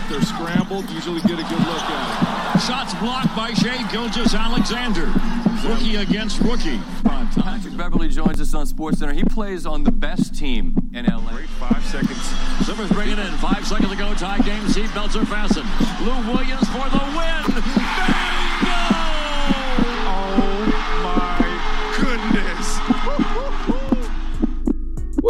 set, they're scrambled, usually get a good look at it. Shots blocked by Shea Gilgis Alexander. Rookie against rookie. Patrick Beverley joins us on SportsCenter. He plays on the best team in LA. Great five seconds. Zippers bringing in. Five seconds to go. Tie game. Seatbelts are fastened. Lou Williams for the win. Bingo!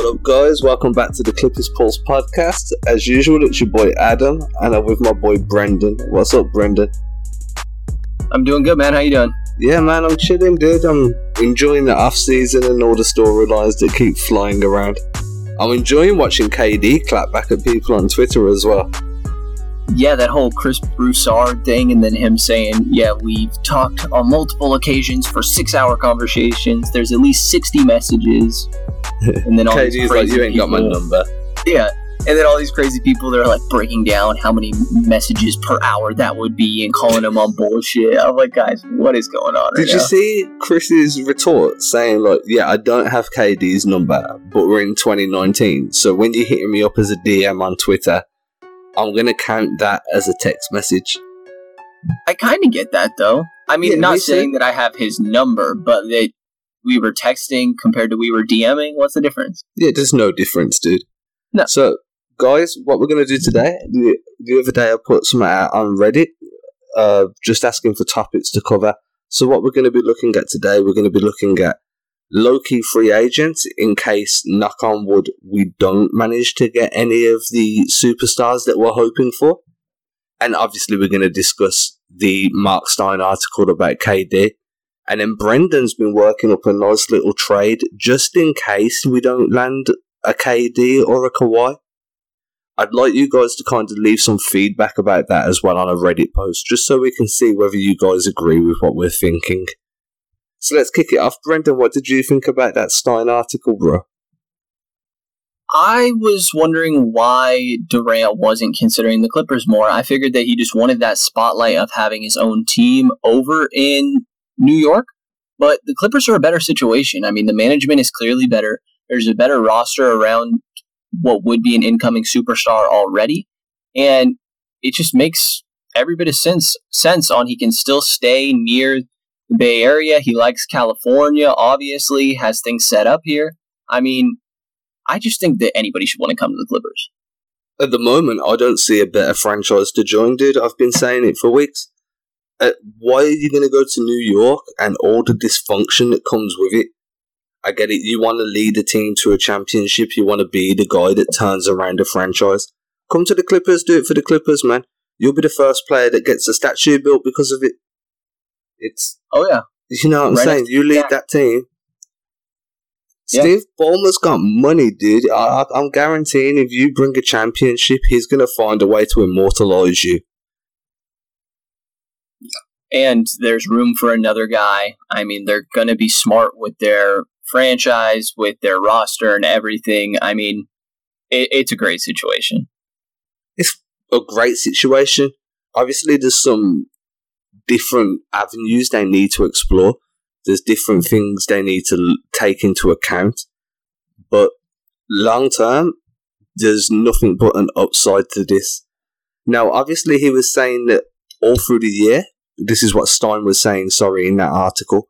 What up, guys? Welcome back to the Clippers Pulse podcast. As usual, it's your boy Adam, and I'm with my boy Brendan. What's up, Brendan? I'm doing good, man. How you doing? Yeah, man, I'm chilling, dude. I'm enjoying the off season and all the storylines that keep flying around. I'm enjoying watching KD clap back at people on Twitter as well. Yeah, that whole Chris Broussard thing, and then him saying, "Yeah, we've talked on multiple occasions for six-hour conversations. There's at least sixty messages." And then all these KD's like, crazy you ain't got my people- number. Yeah, and then all these crazy people they're like breaking down how many messages per hour that would be and calling them on bullshit. I'm like, guys, what is going on? Did right you now? see Chris's retort saying like, "Yeah, I don't have KD's number, but we're in 2019, so when you're hitting me up as a DM on Twitter, I'm gonna count that as a text message." I kind of get that though. I mean, Yeah, not saying that I have his number, but that we were texting compared to we were DMing. What's the difference? Yeah, there's no difference, dude. No. So, guys, what we're gonna do today? The, the other day, I put some out on Reddit, uh, just asking for topics to cover. So, what we're gonna be looking at today, we're gonna be looking at low-key free agents in case, knock on wood, we don't manage to get any of the superstars that we're hoping for. And obviously, we're gonna discuss the Marc Stein article about KD. And then Brendan's been working up a nice little trade just in case we don't land a KD or a Kawhi. I'd like you guys to kind of leave some feedback about that as well on a Reddit post, just so we can see whether you guys agree with what we're thinking. So let's kick it off. Brendan, what did you think about that Stein article, bro? I was wondering why Durant wasn't considering the Clippers more. I figured that he just wanted that spotlight of having his own team over in New York. But the Clippers are a better situation. I mean, the management is clearly better. There's a better roster around what would be an incoming superstar already. And it just makes every bit of sense sense on he can still stay near the Bay Area. He likes California, obviously, has things set up here. I mean, I just think that anybody should want to come to the Clippers. At the moment, I don't see a better franchise to join, dude. I've been saying it for weeks. Uh, why are you going to go to New York and all the dysfunction that comes with it? I get it. You want to lead a team to a championship. You want to be the guy that turns around a franchise. Come to the Clippers. Do it for the Clippers, man. You'll be the first player that gets a statue built because of it. It's Oh yeah, you know what I'm Right saying. You lead that team. Yeah. Steve Ballmer's got money, dude. I, I, I'm guaranteeing if you bring a championship, he's gonna find a way to immortalize you. and there's room for another guy. I mean, they're going to be smart with their franchise, with their roster, and everything. I mean, it, it's a great situation. It's a great situation. Obviously, there's some different avenues they need to explore. There's different things they need to take into account. But long term, there's nothing but an upside to this. Now, obviously, he was saying that all through the year, this is what Stein was saying, sorry, in that article.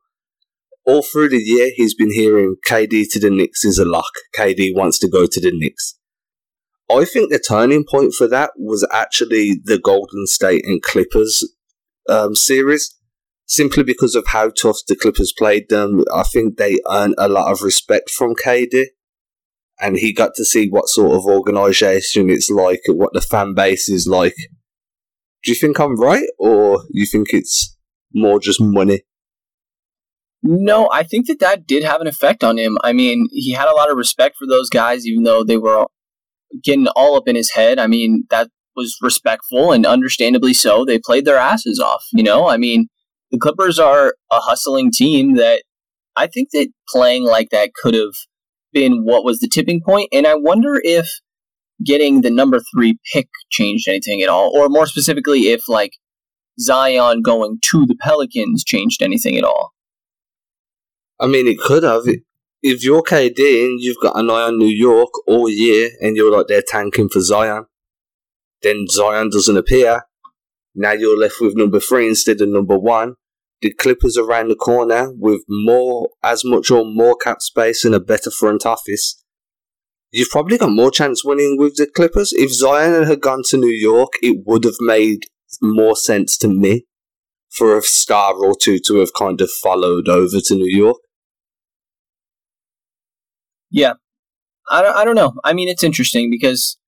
All through the year, he's been hearing KD to the Knicks is a lock. KD wants to go to the Knicks. I think the turning point for that was actually the Golden State and Clippers um, series, simply because of how tough the Clippers played them. I think they earned a lot of respect from KD, and he got to see what sort of organization it's like, and what the fan base is like. Do you think I'm right, or you think it's more just money? No, I think that that did have an effect on him. I mean, he had a lot of respect for those guys, even though they were getting all up in his head. I mean, that was respectful and understandably so. They played their asses off, you know? I mean, the Clippers are a hustling team that I think that playing like that could have been what was the tipping point. And I wonder if getting the number three pick changed anything at all, or more specifically, if like Zion going to the Pelicans changed anything at all. I mean, it could have. If you're KD and you've got an eye on New York all year, and you're like they're tanking for Zion, Then Zion doesn't appear. Now you're left with number three instead of number one. The Clippers are around the corner with more, as much or more cap space and a better front office. You've probably got more chance winning with the Clippers. If Zion had gone to New York, it would have made more sense to me for a star or two to have kind of followed over to New York. Yeah. I don't, I don't know. I mean, it's interesting because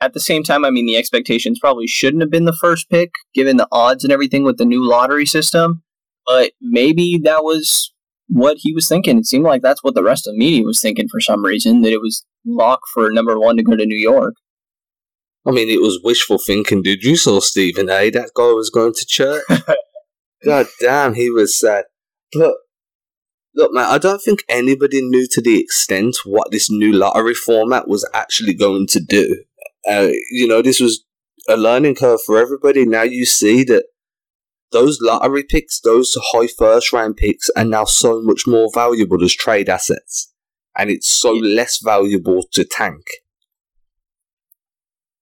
at the same time, I mean, the expectations probably shouldn't have been the first pick given the odds and everything with the new lottery system. But maybe that was what he was thinking. It seemed like that's what the rest of the media was thinking for some reason, that it was lock for number one to go to New York. I mean, it was wishful thinking, Did You saw Stephen A. That guy was going to church. God damn, he was sad. But look, man, I don't think anybody knew to the extent what this new lottery format was actually going to do. Uh, you know, this was a learning curve for everybody. Now you see that those lottery picks, those high first round picks, are now so much more valuable as trade assets, and it's so less valuable to tank.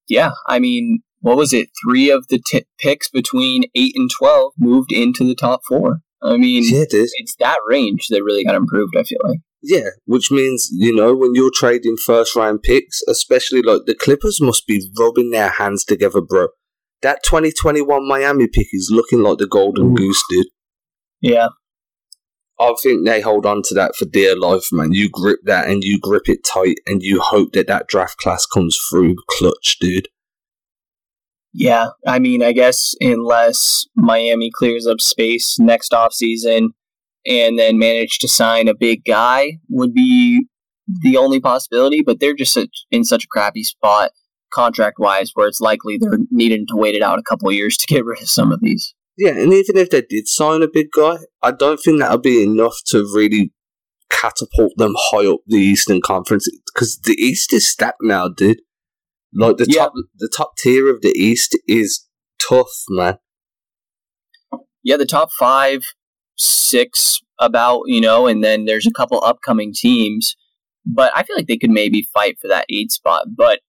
Yeah, I mean, what was it? Three of the t- picks between eight and twelve moved into the top four. I mean, Yeah, it is. it's that range that really got improved. I feel like. Yeah, which means, you know, when you're trading first round picks, especially like the Clippers must be rubbing their hands together, bro. That 2021 Miami pick is looking like the golden Ooh. goose, dude. Yeah, I think they hold on to that for dear life, man. You grip that and you grip it tight and you hope that that draft class comes through clutch, dude. yeah. I mean, I guess unless Miami clears up space next offseason and then manage to sign a big guy, would be the only possibility. But they're just such, in such a crappy spot contract wise, where it's likely they're needing to wait it out a couple of years to get rid of some of these. Yeah, and even if they did sign a big guy, I don't think that'll be enough to really catapult them high up the Eastern Conference because the East is stacked now, dude. Like the Yeah. top, the top tier of the East is tough, man. yeah, the top five, six about, you know, and then there's a couple upcoming teams. But I feel like they could maybe fight for that eight spot. But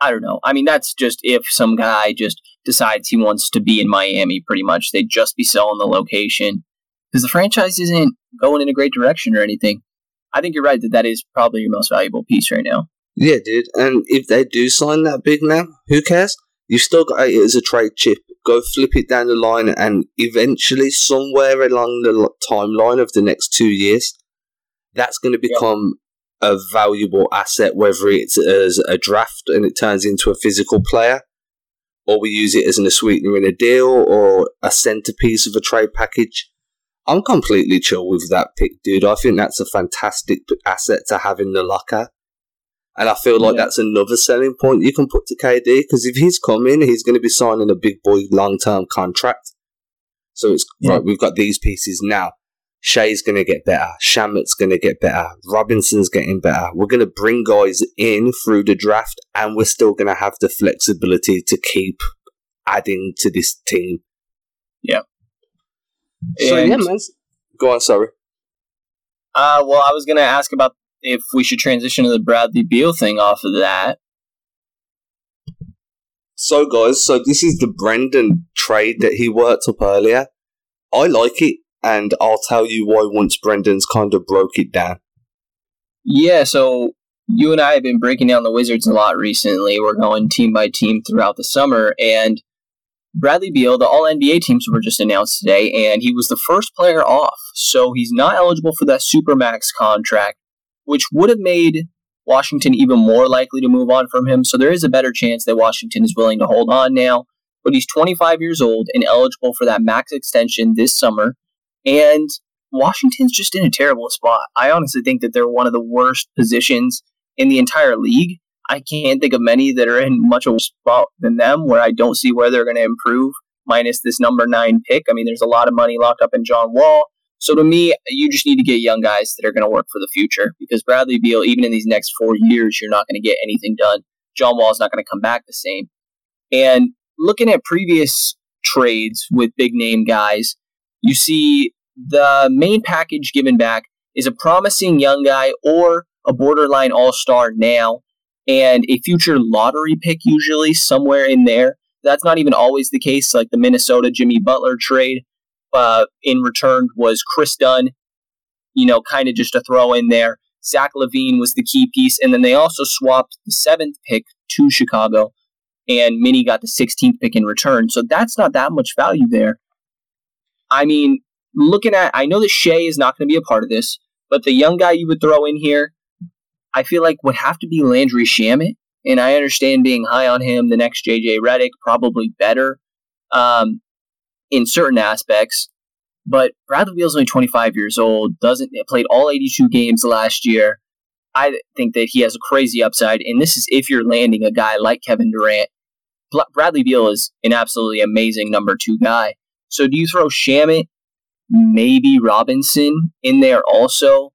I don't know. I mean, that's just if some guy just decides he wants to be in Miami, pretty much. They'd just be selling the location because the franchise isn't going in a great direction or anything. I think you're right that that is probably your most valuable piece right now. Yeah, dude. And if they do sign that big now, who cares? You've still got it as a trade chip. Go flip it down the line, and eventually, somewhere along the timeline of the next two years, that's going to become a valuable asset, whether it's as a draft and it turns into a physical player, or we use it as a sweetener in a deal or a centerpiece of a trade package. I'm completely chill with that pick, dude. I think that's a fantastic asset to have in the locker. And I feel like Yeah. that's another selling point you can put to KD because if he's coming, he's going to be signing a big boy long term contract. So it's Yeah. right, we've got these pieces now. Shai's going to get better. Shamet's going to get better. Robinson's getting better. We're going to bring guys in through the draft and we're still going to have the flexibility to keep adding to this team. Yeah. So, And- yeah, man. Go on, sorry. Uh, well, I was going to ask about if we should transition to the Bradley Beal thing off of that. So, guys, so this is the Brendan trade that he worked up earlier. I like it, and I'll tell you why once Brendan's kind of broke it down. Yeah, so you and I have been breaking down the Wizards a lot recently. We're going team by team throughout the summer, and Bradley Beal, the All NBA teams were just announced today, and he was the first player off. So he's not eligible for that Supermax contract, which would have made Washington even more likely to move on from him. So there is a better chance that Washington is willing to hold on now. But he's 25 years old and eligible for that max extension this summer. And Washington's just in a terrible spot. I honestly think that they're one of the worst positions in the entire league. I can't think of many that are in much of a spot than them where I don't see where they're going to improve, minus this number nine pick. I mean, there's a lot of money locked up in John Wall. So to me, you just need to get young guys that are going to work for the future because Bradley Beal, even in these next four years, you're not going to get anything done. John Wall is not going to come back the same. And looking at previous trades with big name guys, you see the main package given back is a promising young guy or a borderline all star now and a future lottery pick, usually somewhere in there. That's not even always the case. Like the Minnesota Jimmy Butler trade, uh, in return was Kris Dunn, you know, kind of just a throw in there. Zach LaVine was the key piece, and then they also swapped the seventh pick to Chicago, and Minnie got the 16th pick in return. So that's not that much value there. I mean, looking at, I know that Shai is not going to be a part of this, but the young guy you would throw in here, I feel like would have to be Landry Shamet. And I understand being high on him, the next JJ Redick, probably better um, in certain aspects. But Bradley Beal's only 25 years old, doesn't played all 82 games last year. I think that he has a crazy upside, and this is if you're landing a guy like Kevin Durant. Bradley Beal is an absolutely amazing number two guy. So do you throw Shamet, maybe Robinson in there also,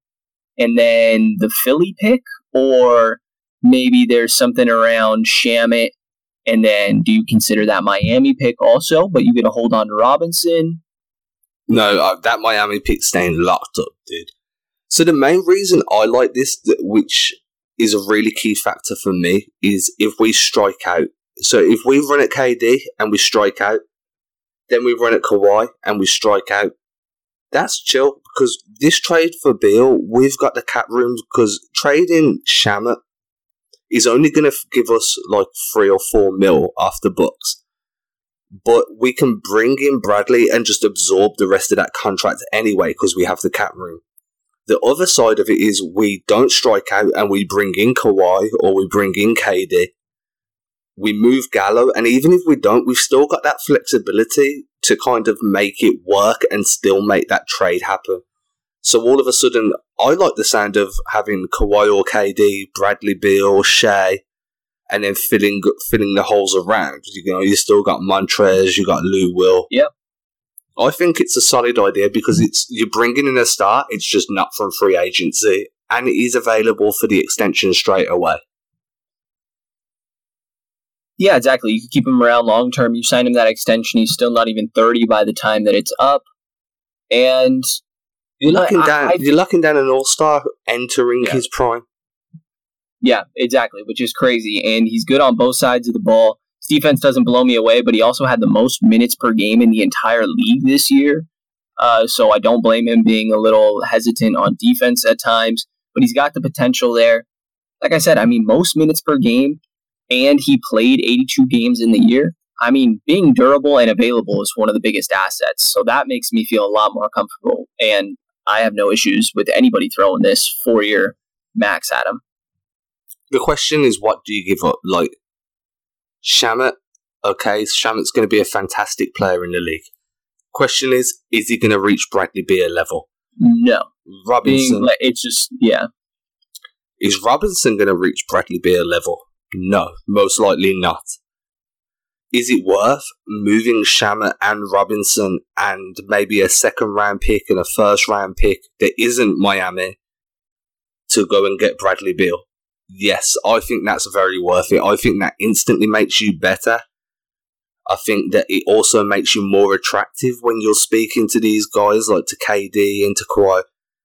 and then the Philly pick, or maybe there's something around Shamet, and then do you consider that Miami pick also, but you get to hold on to Robinson? No, uh, that Miami pick staying locked up, dude. So the main reason I like this, which is a really key factor for me, is if we strike out. So if we run at KD and we strike out, then we run at Kawhi and we strike out. That's chill because this trade for Beal, we've got the cap rooms because trading Shamet is only going to give us like three or four mil the books. But we can bring in Bradley and just absorb the rest of that contract anyway because we have the cap room. The other side of it is we don't strike out and we bring in Kawhi or we bring in KD we move Gallo, and even if we don't, we've still got that flexibility to kind of make it work and still make that trade happen. So all of a sudden, I like the sound of having Kawhi or KD, Bradley Beal, Shai, and then filling filling the holes around. You know, you still got Montrez, you got Lou Will. Yep. I think it's a solid idea because it's you're bringing in a star. It's just not from free agency, and it is available for the extension straight away. Yeah, exactly. You can keep him around long term. You sign him that extension. He's still not even 30 by the time that it's up. And you're locking I, down I, you're locking down an all star entering yeah. his prime. Yeah, exactly, which is crazy. And he's good on both sides of the ball. His defense doesn't blow me away, but he also had the most minutes per game in the entire league this year. Uh, so I don't blame him being a little hesitant on defense at times, but he's got the potential there. Like I said, I mean, most minutes per game and he played 82 games in the year. I mean, being durable and available is one of the biggest assets. So that makes me feel a lot more comfortable. And I have no issues with anybody throwing this four year max at him. The question is, what do you give up? Like, Shamet, okay, Shamet's going to be a fantastic player in the league. Question is, is he going to reach Bradley Beal level? No. Robinson. Being, it's just, yeah. Is Robinson going to reach Bradley Beal level? No, most likely not. Is it worth moving Shamet and Robinson and maybe a second round pick and a first round pick that isn't Miami to go and get Bradley Beal? Yes, I think that's very worth it. I think that instantly makes you better. I think that it also makes you more attractive when you're speaking to these guys like to KD and to Kawhi.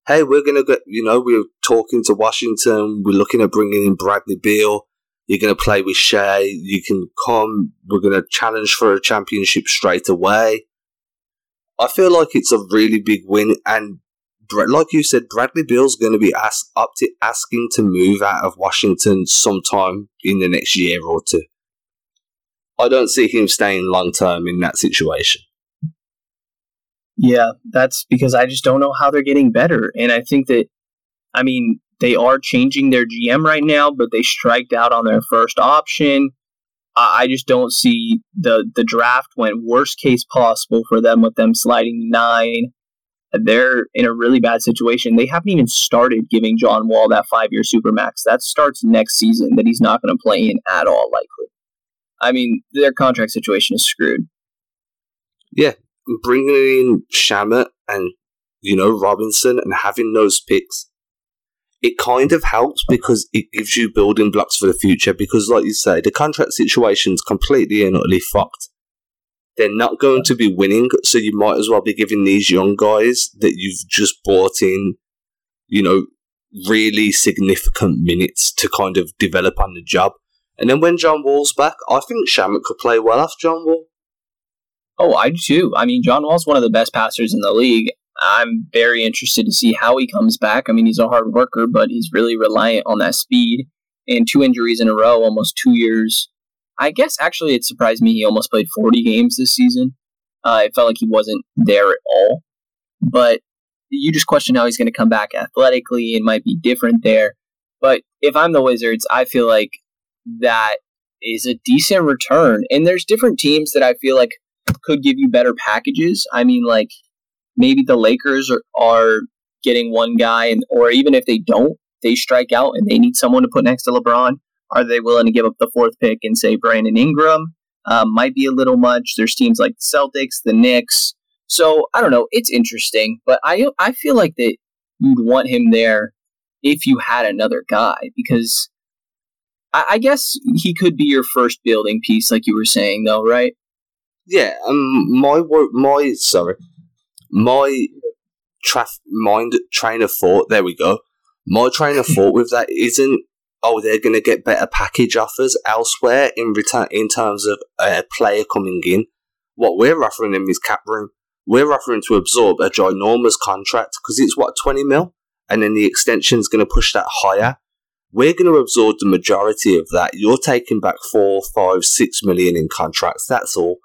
Hey, we're gonna get, you know, we're talking to Washington. We're looking at bringing in Bradley Beal. You're going to play with Shai. You can come. We're going to challenge for a championship straight away. I feel like it's a really big win, and like you said, Bradley Beal's going to be asked up to asking to move out of Washington sometime in the next year or two. I don't see him staying long term in that situation. Yeah, that's because I just don't know how they're getting better. And I think that, I mean, they are changing their GM right now, but they striked out on their first option. I just don't see the the draft went worst case possible for them with them sliding nine. They're in a really bad situation. They haven't even started giving John Wall that five year supermax. That starts next season. That he's not going to play in at all, likely. I mean, their contract situation is screwed. Yeah, bringing in Shamet and you know Robinson and having those picks it kind of helps because it gives you building blocks for the future. Because, like you say, the contract situation's completely and utterly fucked. They're not going to be winning, so you might as well be giving these young guys that you've just bought in, you know, really significant minutes to kind of develop on the job. And then when John Wall's back, I think Shamet could play well off John Wall. Oh, I do too. I mean, John Wall's one of the best passers in the league. I'm very interested to see how he comes back. I mean, he's a hard worker, but he's really reliant on that speed. And two injuries in a row, almost two years. I guess actually it surprised me he almost played 40 games this season. Uh, it felt like he wasn't there at all. But you just question how he's going to come back athletically It might be different there. But if I'm the Wizards, I feel like that is a decent return. And there's different teams that I feel like could give you better packages. I mean, like maybe the Lakers are, are getting one guy, and or even if they don't, they strike out and they need someone to put next to LeBron. Are they willing to give up the fourth pick and say Brandon Ingram? Um, might be a little much. There's teams like the Celtics, the Knicks. So I don't know. It's interesting, but I I feel like that you'd want him there if you had another guy because I, I guess he could be your first building piece, like you were saying, though, right? Yeah. Um. My my sorry, my traf- mind train of thought. There we go. My train of thought with that isn't oh they're going to get better package offers elsewhere in return in terms of a player coming in. What we're offering them is cap room. We're offering to absorb a ginormous contract because it's what twenty mil, and then the extension is going to push that higher. We're going to absorb the majority of that. You're taking back four, five, six million in contracts. That's all.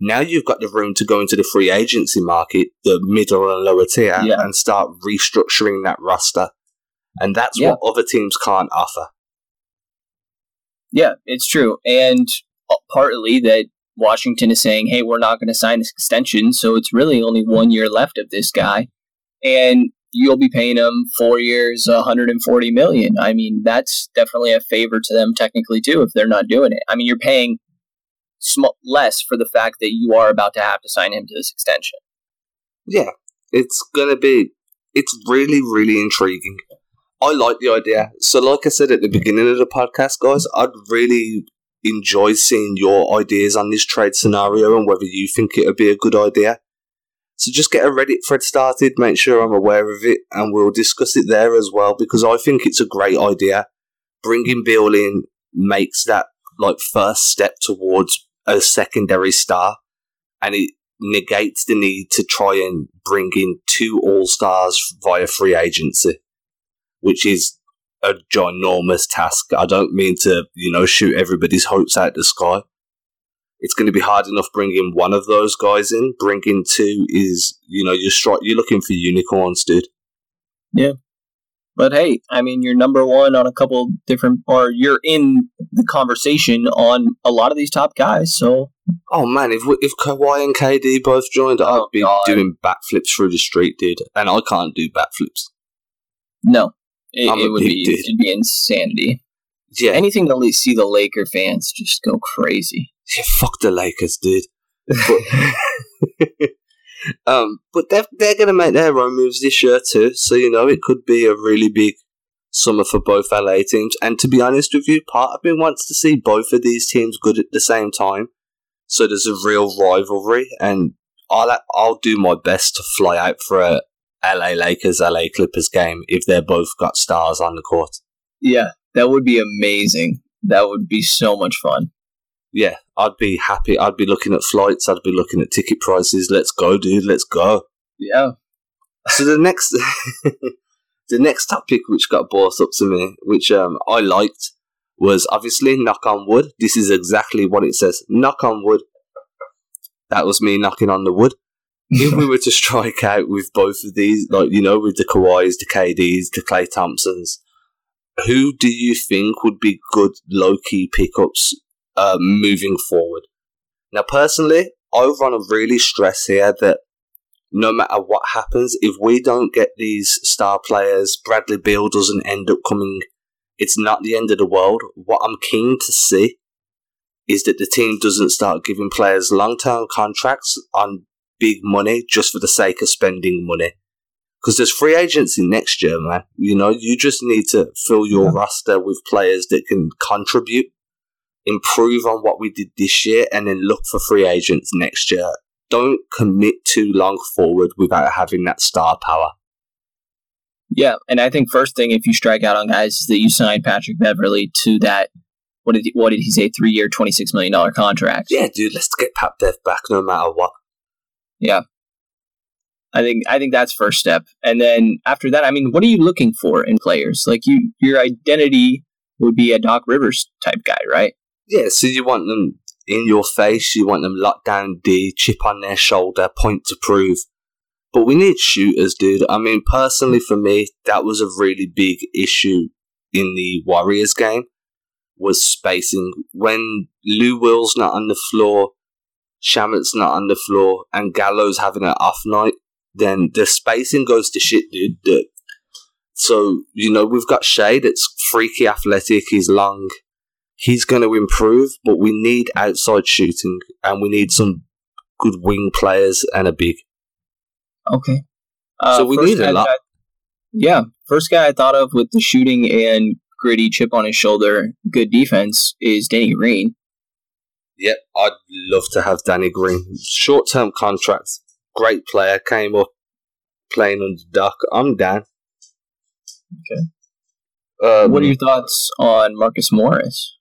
Now you've got the room to go into the free agency market, the middle and lower tier, Yeah. and start restructuring that roster. And that's Yeah. what other teams can't offer. Yeah, it's true. And uh, partly that Washington is saying, hey, we're not going to sign this extension. So it's really only one year left of this guy. And you'll be paying him four years, 140 million. I mean, that's definitely a favor to them technically too if they're not doing it. I mean, you're paying sm- less for the fact that you are about to have to sign him to this extension. Yeah, it's gonna be. It's really, really intriguing. I like the idea. So, like I said at the beginning of the podcast, guys, I'd really enjoy seeing your ideas on this trade scenario and whether you think it would be a good idea. So, just get a Reddit thread started, make sure I'm aware of it, and we'll discuss it there as well because I think it's a great idea. Bringing Beal in makes that like first step towards a secondary star, and it negates the need to try and bring in two all stars via free agency, which is a ginormous task. I don't mean to, you know, shoot everybody's hopes out the sky. It's going to be hard enough bringing one of those guys in. Bringing two is, you know, you're stri- you're looking for unicorns, dude. But hey, I mean, you're number one on a couple different, or you're in the conversation on a lot of these top guys. So Oh man, if if Kawhi and KD both joined, I'd Oh, be God. doing backflips through the street, dude. And I can't do backflips. no, it, it would be dude. it'd be insanity. Yeah, Anything to le- see the Laker fans just go crazy. yeah fuck the Lakers, dude. But, um, but they're they're gonna make their own moves this year too. So you know it could be a really big summer for both LA teams. And to be honest with you, part of me wants to see both of these teams good at the same time. So there's a real rivalry, and I'll I'll do my best to fly out for a LA Lakers LA Clippers game if they're both got stars on the court. Yeah, that would be amazing. That would be so much fun. Yeah, I'd be happy. I'd be looking at flights. I'd be looking at ticket prices. Let's go, dude. Let's go. Yeah. So the next, the next topic which got brought up to me, which um, I liked, was obviously knock on wood. This is exactly what it says. Knock on wood. That was me knocking on the wood. if we were to strike out with both of these, like you know, with the Kawhis, the KDs, the Klay Thompsons, who do you think would be good low key pickups uh, moving forward? Now, personally, I want to really stress here that no matter what happens, if we don't get these star players, Bradley Beal doesn't end up coming, it's not the end of the world. What I'm keen to see is that the team doesn't start giving players long term contracts on big money just for the sake of spending money. Because there's free agency next year, man. You know, you just need to fill your roster with players that can contribute, improve on what we did this year, and then look for free agents next year. Don't commit too long forward without having that star power. Yeah, and I think first thing if you strike out on guys is that you sign Patrick Beverley to that what did he, what did he say three year twenty six million dollar contract? Yeah, dude, let's get Pat Bev back no matter what. Yeah. I think I think that's first step. And then after that, I mean, what are you looking for in players? Like you your identity would be a Doc Rivers type guy, right? Yeah, so you want them in your face, you want them locked down D, chip on their shoulder, point to prove. But we need shooters, dude. I mean, personally for me, that was a really big issue in the Warriors game was spacing. When Lou Will's not on the floor, Shamet's not on the floor, and Gallo's having an off night, then the spacing goes to shit, dude. So, you know, we've got Shai that's freaky athletic, he's long. He's going to improve, but we need outside shooting and we need some good wing players and a big. Okay. Uh, so we need a lot. I, yeah. First guy I thought of with the shooting and gritty chip on his shoulder, good defense is Danny Green. Yep, I'd love to have Danny Green. Short term contract, great player, came up playing under Doc. I'm down. Okay. Um, what are your thoughts on Marcus Morris?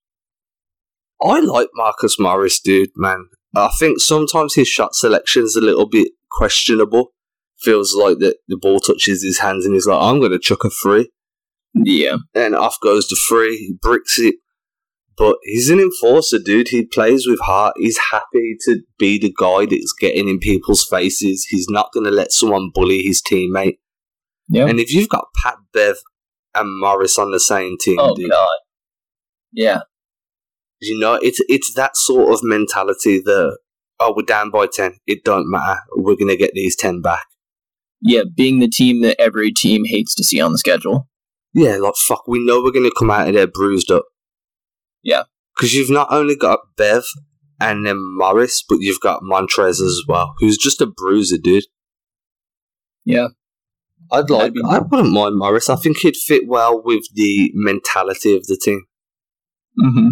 I like Marcus Morris, dude, man. I think sometimes his shot selection is a little bit questionable. Feels like that the ball touches his hands and he's like, I'm going to chuck a free. Yeah. And off goes the free, he bricks it. But he's an enforcer, dude. He plays with heart. He's happy to be the guy that's getting in people's faces. He's not going to let someone bully his teammate. Yeah. And if you've got Pat Bev and Morris on the same team, oh dude, god, yeah, you know it's it's that sort of mentality that oh we're down by ten, it don't matter, we're gonna get these ten back. Yeah, being the team that every team hates to see on the schedule. Yeah, like fuck, we know we're gonna come out of there bruised up. Yeah. Because you've not only got Bev and then Morris, but you've got Montrez as well, who's just a bruiser, dude. Yeah. I'd like. I wouldn't mind Morris. I think he'd fit well with the mentality of the team. Mm-hmm.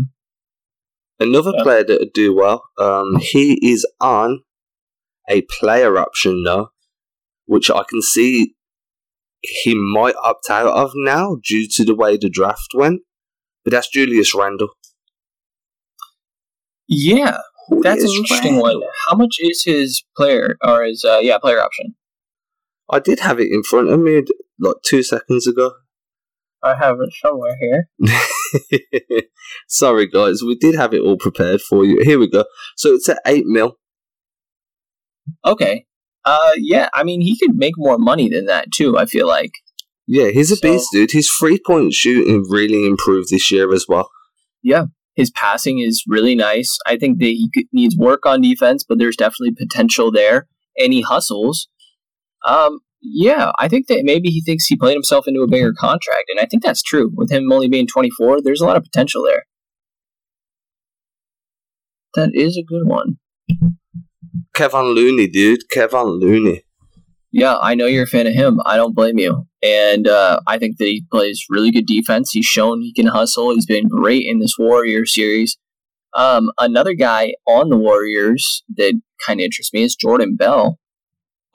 Another yeah. player that would do well. Um, he is on a player option though, which I can see he might opt out of now due to the way the draft went. But that's Julius Randle. Yeah, that's an interesting Randle. one. How much is his player or his uh, yeah player option? I did have it in front of me like two seconds ago. I have it somewhere here. Sorry, guys, we did have it all prepared for you. Here we go. So it's at eight mil. Okay. Uh, yeah. I mean, he could make more money than that too. I feel like. Yeah, he's a so, beast, dude. His three point shooting really improved this year as well. Yeah, his passing is really nice. I think that he needs work on defense, but there's definitely potential there. And he hustles. Um, yeah, I think that maybe he thinks he played himself into a bigger contract, and I think that's true. With him only being 24, there's a lot of potential there. That is a good one. Kevin Looney, dude. Kevin Looney. Yeah, I know you're a fan of him. I don't blame you. And uh, I think that he plays really good defense. He's shown he can hustle. He's been great in this Warrior series. Um, another guy on the Warriors that kind of interests me is Jordan Bell.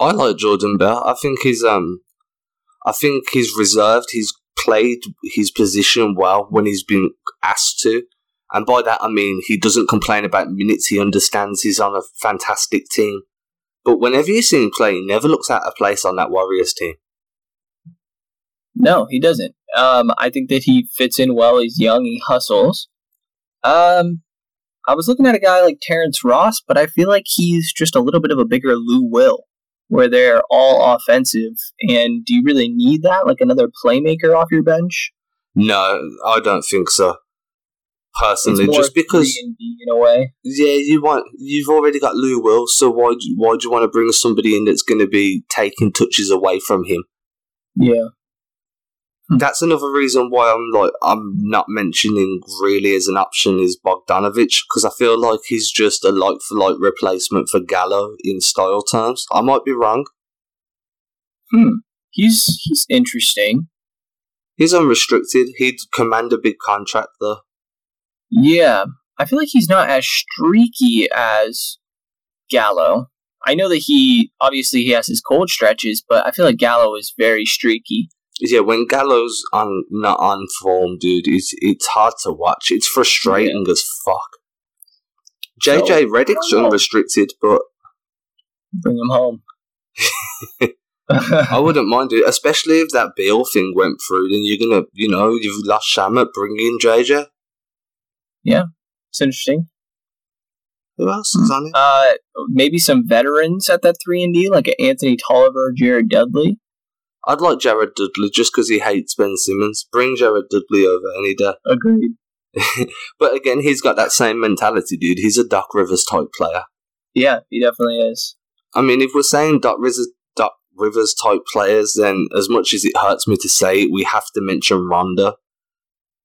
I like Jordan Bell. I think he's um, I think he's reserved. He's played his position well when he's been asked to, and by that I mean he doesn't complain about minutes. He understands he's on a fantastic team, but whenever you see him play, he never looks out of place on that Warriors team. No, he doesn't. Um, I think that he fits in well. He's young. He hustles. Um, I was looking at a guy like Terrence Ross, but I feel like he's just a little bit of a bigger Lou Will where they're all offensive. And do you really need that, like another playmaker off your bench? No, I don't think so. Personally, just because in a way, yeah, you want you've already got Lou Will, so why why do you want to bring somebody in that's going to be taking touches away from him? Yeah. That's another reason why I'm like I'm not mentioning really as an option is Bogdanovich because I feel like he's just a like for like replacement for Gallo in style terms. I might be wrong. Hmm. He's he's interesting. He's unrestricted. He'd command a big contract though. Yeah, I feel like he's not as streaky as Gallo. I know that he obviously he has his cold stretches, but I feel like Gallo is very streaky. Yeah, when Gallo's on not on form, dude, it's it's hard to watch. It's frustrating as fuck. JJ So, Redick's unrestricted, but Bring him home. I wouldn't mind it, especially if that Beal thing went through. Then you're gonna, you know, you've lost Shamet, bring in JJ. Yeah, it's interesting. Who else is on it? Uh, maybe some veterans at that three and D, like Anthony Tolliver, Jared Dudley. I'd like Jared Dudley just because he hates Ben Simmons. Bring Jared Dudley over any day. Uh, Agreed. But again, he's got that same mentality, dude. He's a Doc Rivers type player. Yeah, he definitely is. I mean, if we're saying Doc Rivers, Doc Rivers type players, then as much as it hurts me to say it, we have to mention Rondo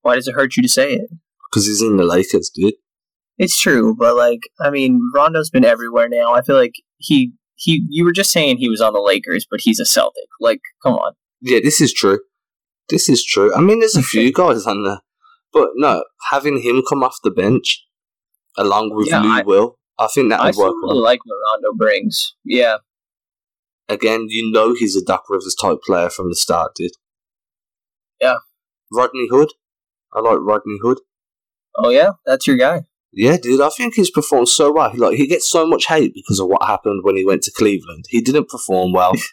Why does it hurt you to say it? because he's in the Lakers, dude. It's true, but like, I mean, Rondo's been everywhere now. I feel like he he. You were just saying he was on the Lakers, but he's a Celtic. Like, come on. Yeah, this is true. This is true. I mean, there's a few guys on there, but no, having him come off the bench along with Yeah, Lou I- Will, I think that I would work. really well. like what Rondo brings. Yeah, Again, you know he's a Doc Rivers type player from the start, dude. Yeah. Rodney Hood. I like Rodney Hood. Oh yeah, that's your guy. Yeah, dude, I think he's performed so well. Like he gets so much hate because of what happened when he went to Cleveland. He didn't perform well.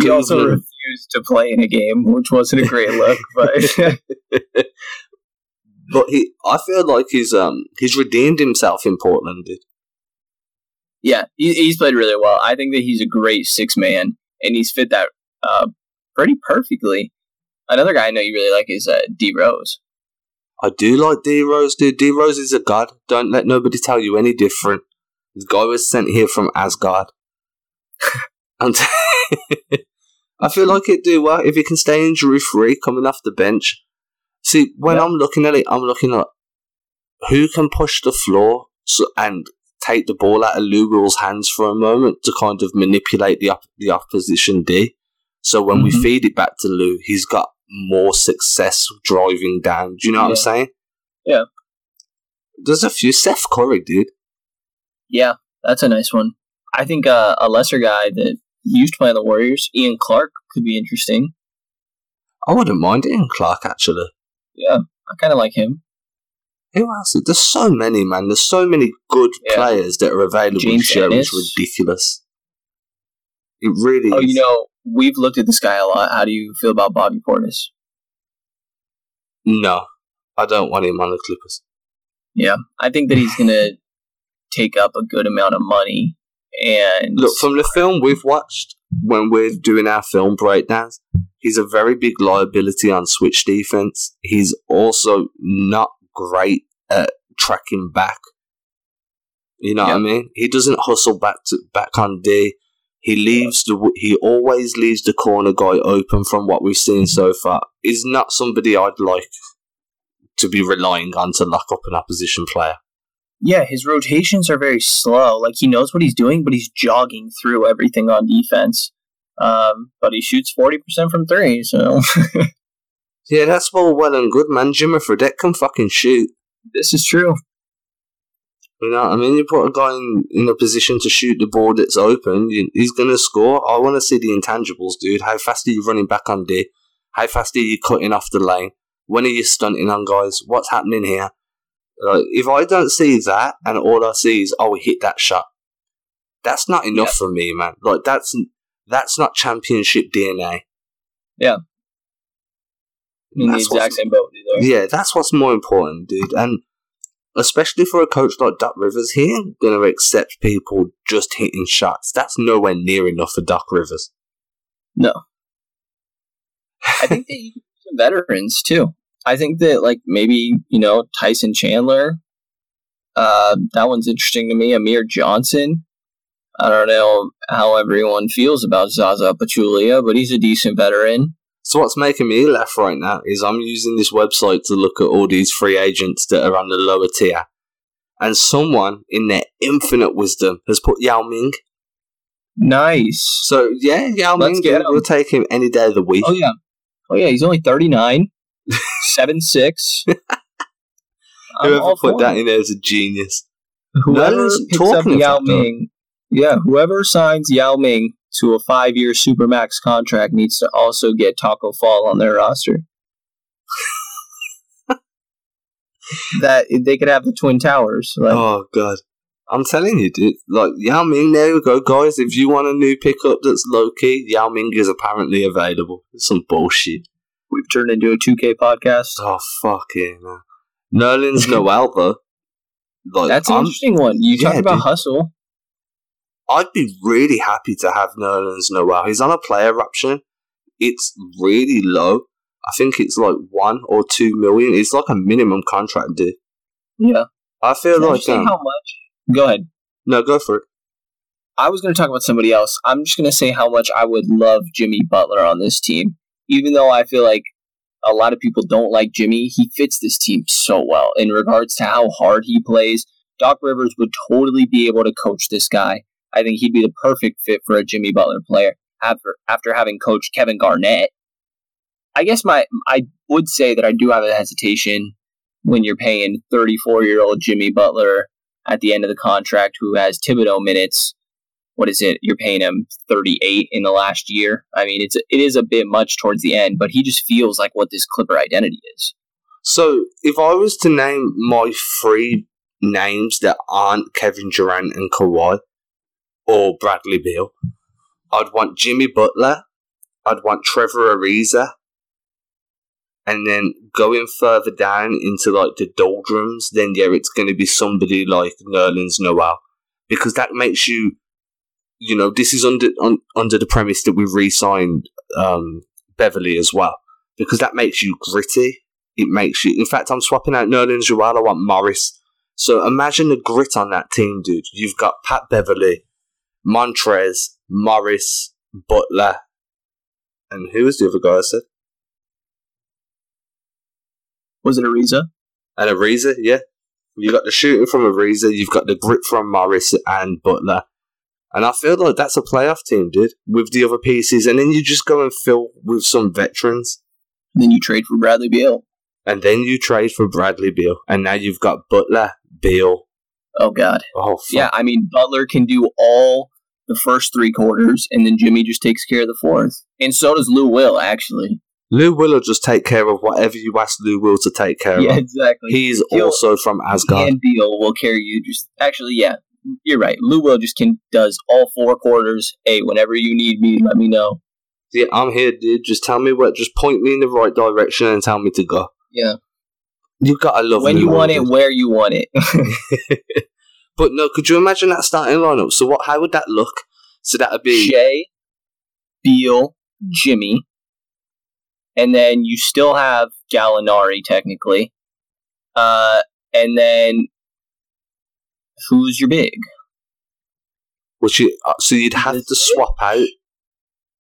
He also refused to play in a game, which wasn't a great look. But but he, I feel like he's um he's redeemed himself in Portland, dude. yeah, he, he's played really well. I think that he's a great six man, and he's fit that uh, pretty perfectly. Another guy I know you really like is uh, D Rose. I do like D Rose, dude. D Rose is a god. Don't let nobody tell you any different. This guy was sent here from Asgard. and I feel like it do well if he can stay injury free coming off the bench. See, when Yeah. I'm looking at it, I'm looking at who can push the floor so, and take the ball out of Lou Will's hands for a moment to kind of manipulate the op- the opposition D. So when we Mhm. feed it back to Lou, he's got more success driving down. Do you know what I'm saying? Yeah. There's a few Seth Curry, dude. Yeah, that's a nice one. I think uh, a lesser guy that used to play the Warriors, Ian Clark, could be interesting. I wouldn't mind Ian Clark actually. Yeah, I kind of like him. Who else? There's so many, man. There's so many good Yeah. players that are available James here. It's ridiculous. It really Oh, is. you know, we've looked at this guy a lot. How do you feel about Bobby Portis? no, I don't want him on the Clippers. Yeah, I think that he's going to take up a good amount of money. And Look, from the film we've watched, when we're doing our film breakdowns, he's a very big liability on switch defense. He's also not great at tracking back. You know what I mean? He doesn't hustle back to back on D. He leaves the. He always leaves the corner guy open. From what we've seen so far, is not somebody I'd like to be relying on to lock up an opposition player. yeah, his rotations are very slow. Like he knows what he's doing, but he's jogging through everything on defense. Um, but he shoots forty percent from three, so Yeah, that's all well and good, man. Jimmer Fredette can fucking shoot. this is true. You know what I mean? You put a guy in, in a position to shoot the ball that's open, you, he's going to score. I want to see the intangibles, dude. How fast are you running back on D? How fast are you cutting off the lane? When are you stunting on guys? What's happening here? Like, if I don't see that and all I see is, oh, we hit that shot, that's not enough Yeah. for me, man. Like, that's that's not championship DNA. I'm in the exact same boat there. Yeah, that's what's more important, dude. And especially for a coach like Doc Rivers, he ain't gonna accept people just hitting shots. That's nowhere near enough for Doc Rivers. No. I think that you some veterans too. I think that like maybe, you know, Tyson Chandler. Uh, that one's interesting to me. Amir Johnson. I don't know how everyone feels about Zaza Pachulia, but he's a decent veteran. So what's making me laugh right now is I'm using this website to look at all these free agents that are on the lower tier, and someone in their infinite wisdom has put Yao Ming. Nice. So yeah, Yao Let's Ming get we'll take him any day of the week. Oh yeah. Oh yeah, he's only 39. 7'6". I'm Whoever put that in there is a genius. Whoever one's picks up Yao that. Ming, yeah, whoever signs Yao Ming to a five year supermax contract needs to also get Tacko Fall on their roster. that they could have the Twin Towers. Like, Oh god. I'm telling you, dude. Like Yao Ming, there you go, guys. If you want a new pickup that's low key, Yao Ming is apparently available. It's some bullshit. we've turned into a 2K podcast. Oh fucking hell. Nerlens Noel though. Like That's an I'm, interesting one. You yeah, talk about dude. hustle. I'd be really happy to have Nerlens Noel. He's on a player option. It's really low. I think it's like one or two million. It's like a minimum contract, dude. Yeah. I feel Can like say um, how much? Go ahead. no, go for it. I was going to talk about somebody else. I'm just going to say how much I would love Jimmy Butler on this team. Even though I feel like a lot of people don't like Jimmy, he fits this team so well in regards to how hard he plays. Doc Rivers would totally be able to coach this guy. I think he'd be the perfect fit for a Jimmy Butler player after after having coached Kevin Garnett. I guess my I would say that I do have a hesitation when you're paying 34 year old Jimmy Butler at the end of the contract who has Thibodeau minutes. What is it? You're paying him 38 in the last year. I mean, it's it is a bit much towards the end, but he just feels like what this Clipper identity is. So, if I was to name my three names that aren't Kevin Durant and Kawhi or Bradley Beal, I'd want Jimmy Butler, I'd want Trevor Ariza, and then going further down into like the doldrums, then yeah, it's going to be somebody like Nerlens Noel because that makes you, you know, this is under un, under the premise that we've re-signed um, Beverley as well because that makes you gritty it makes you. In fact, I'm swapping out Nerlens Noel. I want Morris. So imagine the grit on that team, dude. You've got Pat Beverley, Montrez, Morris, Butler, and who was the other guy I said? Was it Ariza? And Ariza, yeah. You got the shooting from Ariza. You've got the grip from Morris and Butler. And I feel like that's a playoff team, dude, with the other pieces. And then you just go and fill with some veterans. Then you trade for Bradley Beal. And then you trade for Bradley Beal. And now you've got Butler, Beal. Oh God. Oh, fuck. Yeah, I mean Butler can do all the first three quarters, and then Jimmy just takes care of the fourth. And so does Lou Will, actually. Lou Will will just take care of whatever you ask Lou Will to take care Yeah, of. Yeah, exactly. He's He'll- also from Asgard. and Beal will carry you. Just actually, yeah, you're right. Lou Will just can does all four quarters. Hey, whenever you need me, let me know. Yeah, I'm here, dude. Just tell me what. Just point me in the right direction and tell me to go. Yeah. You gotta love when you want it, where you want it. But no, could you imagine that starting lineup? So what? How would that look? So that would be Shai, Beal, Jimmy, and then you still have Gallinari technically. Uh, and then who's your big? which you, uh, so you'd have to swap out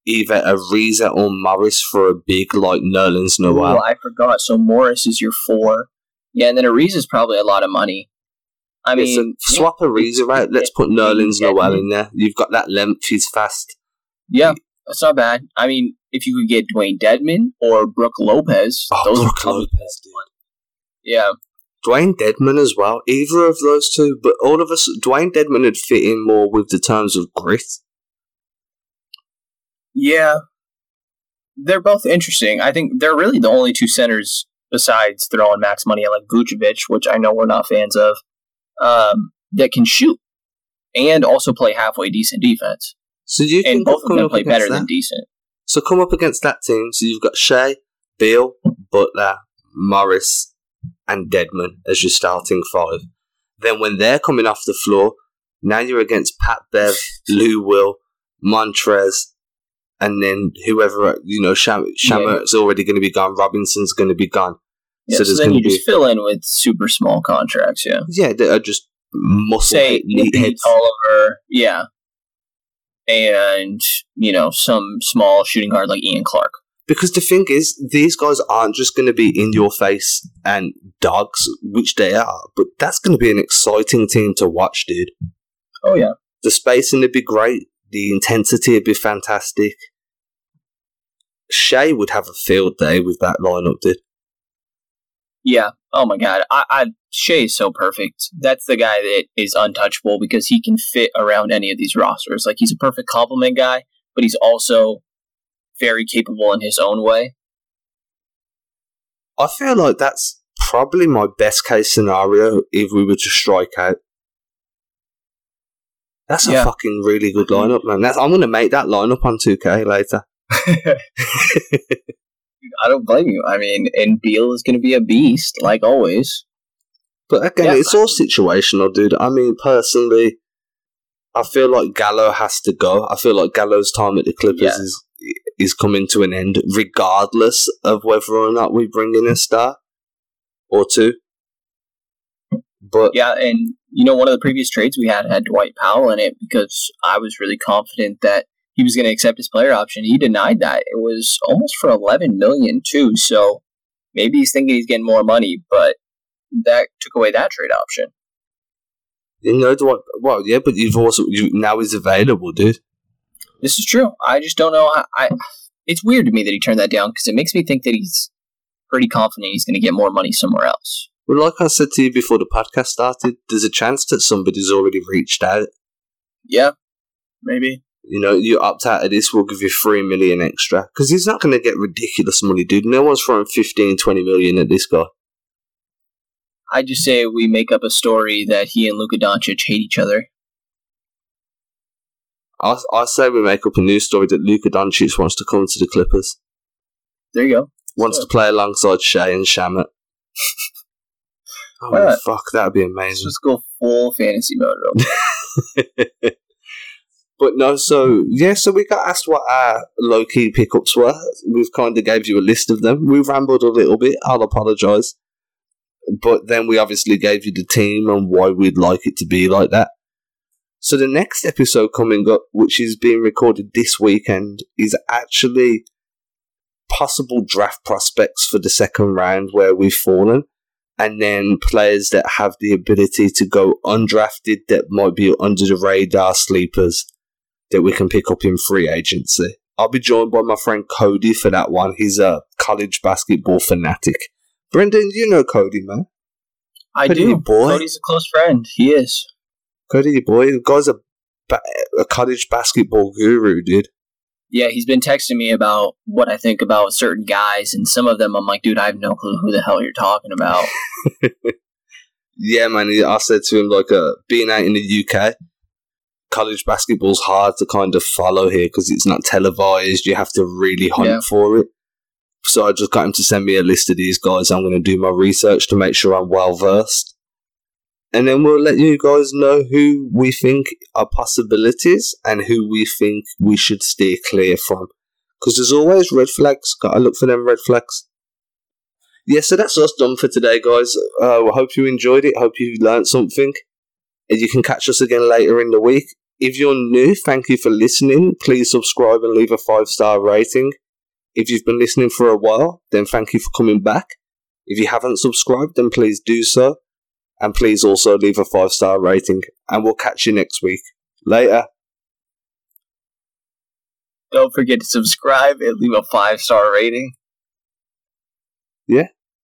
either Ariza or Morris for a big like Nerlens Noel. Ooh, I forgot. So Morris is your four. Yeah, and then Ariza's probably a lot of money. I Yeah, so mean, swap Ariza out. Right? Let's put Nerlens Noel in there. You've got that length. He's fast. yeah, that's not bad. I mean, if you could get Dewayne Dedmon or Brook Lopez, Oh, those are Brook Lopez, dude. Yeah, Dewayne Dedmon as well. Either of those two, but all of us, Dewayne Dedmon would fit in more with the terms of grit. Yeah. They're both interesting. I think they're really the only two centers besides throwing max money at like Vucevic, which I know we're not fans of, um, that can shoot and also play halfway decent defense. So do you And both of them play better that? than decent. So come up against that team. So you've got Shai, Beal, Butler, Morris, and Dedmon as your starting five. Then when they're coming off the floor, now you're against Pat Bev, Lou Will, Montrez, and then whoever you know, Sham- Shamet's already going to be gone. Robinson's going to be gone. Yeah, so so, then you to be just fill in with super small contracts. Yeah. yeah, they are just muscle say Oliver, yeah, and you know some small shooting guard like Ian Clark. Because the thing is, these guys aren't just going to be in your face and dogs, which they are, but that's going to be an exciting team to watch, dude. Oh yeah, The spacing would be great. The intensity would be fantastic. Shai would have a field day with that lineup, dude. yeah. Oh my God, I, I Shai is so perfect. That's the guy that is untouchable because he can fit around any of these rosters. Like he's a perfect complement guy, but he's also very capable in his own way. I feel like that's probably my best case scenario if we were to strike out. That's a Yeah. fucking really good mm. lineup, man. That's, I'm going to make that lineup on 2K later. I don't blame you. I mean, and Beal is going to be a beast, like always. But again, Yeah. it's all situational, dude. I mean, personally, I feel like Gallo has to go. I feel like Gallo's time at the Clippers Yeah. is is coming to an end, regardless of whether or not we bring in a star or two. But Yeah, and you know, one of the previous trades we had had Dwight Powell in it because I was really confident that he was going to accept his player option. He denied that. It was almost for 11 million too. So maybe he's thinking he's getting more money, but that took away that trade option. you know, I, well, yeah, but you've also you now he's available, dude. This is true. I just don't know. I, I it's weird to me that he turned that down because it makes me think that he's pretty confident he's going to get more money somewhere else. Well, like I said to you before the podcast started, there's a chance that somebody's already reached out. Yeah, maybe. You know, you opt out of this, we'll give you three million extra. Because he's not going to get ridiculous money, dude. No one's throwing 15, 20 million at this guy. I just say we make up a story that he and Luka Doncic hate each other. I, I say we make up a new story that Luka Doncic wants to come to the Clippers. There you go. Wants to play alongside Shai and Shamet. oh, Why not? fuck, that'd be amazing. Let's just go full fantasy mode. real quick. But no, so yeah, so we got asked what our low key pickups were. We've kind of gave you a list of them. We rambled a little bit. I'll apologise, but then we obviously gave you the team and why we'd like it to be like that. So the next episode coming up, which is being recorded this weekend, is actually possible draft prospects for the second round where we've fallen, and then players that have the ability to go undrafted that might be under the radar sleepers that we can pick up in free agency. I'll be joined by my friend Cody for that one. He's a college basketball fanatic. Brendan, you know Cody, man. I Cody, do. boy. Cody's a close friend. He is. Cody, your boy. The guy's a, ba- a college basketball guru, dude. Yeah, he's been texting me about what I think about certain guys, and some of them I'm like, dude, I have no clue who the hell you're talking about. Yeah, man. I said to him, like, uh, being out in the UK, college basketball's hard to kind of follow here because it's not televised. You have to really hunt Yeah. for it. So I just got him to send me a list of these guys. I'm going to do my research to make sure I'm well versed. And then we'll let you guys know who we think are possibilities and who we think we should steer clear from. Because there's always red flags. Got to look for them red flags. Yeah, so that's us done for today, guys. Uh, I hope you enjoyed it. Hope you learned something. And you can catch us again later in the week. If you're new, thank you for listening. Please subscribe and leave a five star rating. If you've been listening for a while, then thank you for coming back. If you haven't subscribed, then please do so. And please also leave a five star rating. And we'll catch you next week. Later. Don't forget to subscribe and leave a five star rating. Yeah.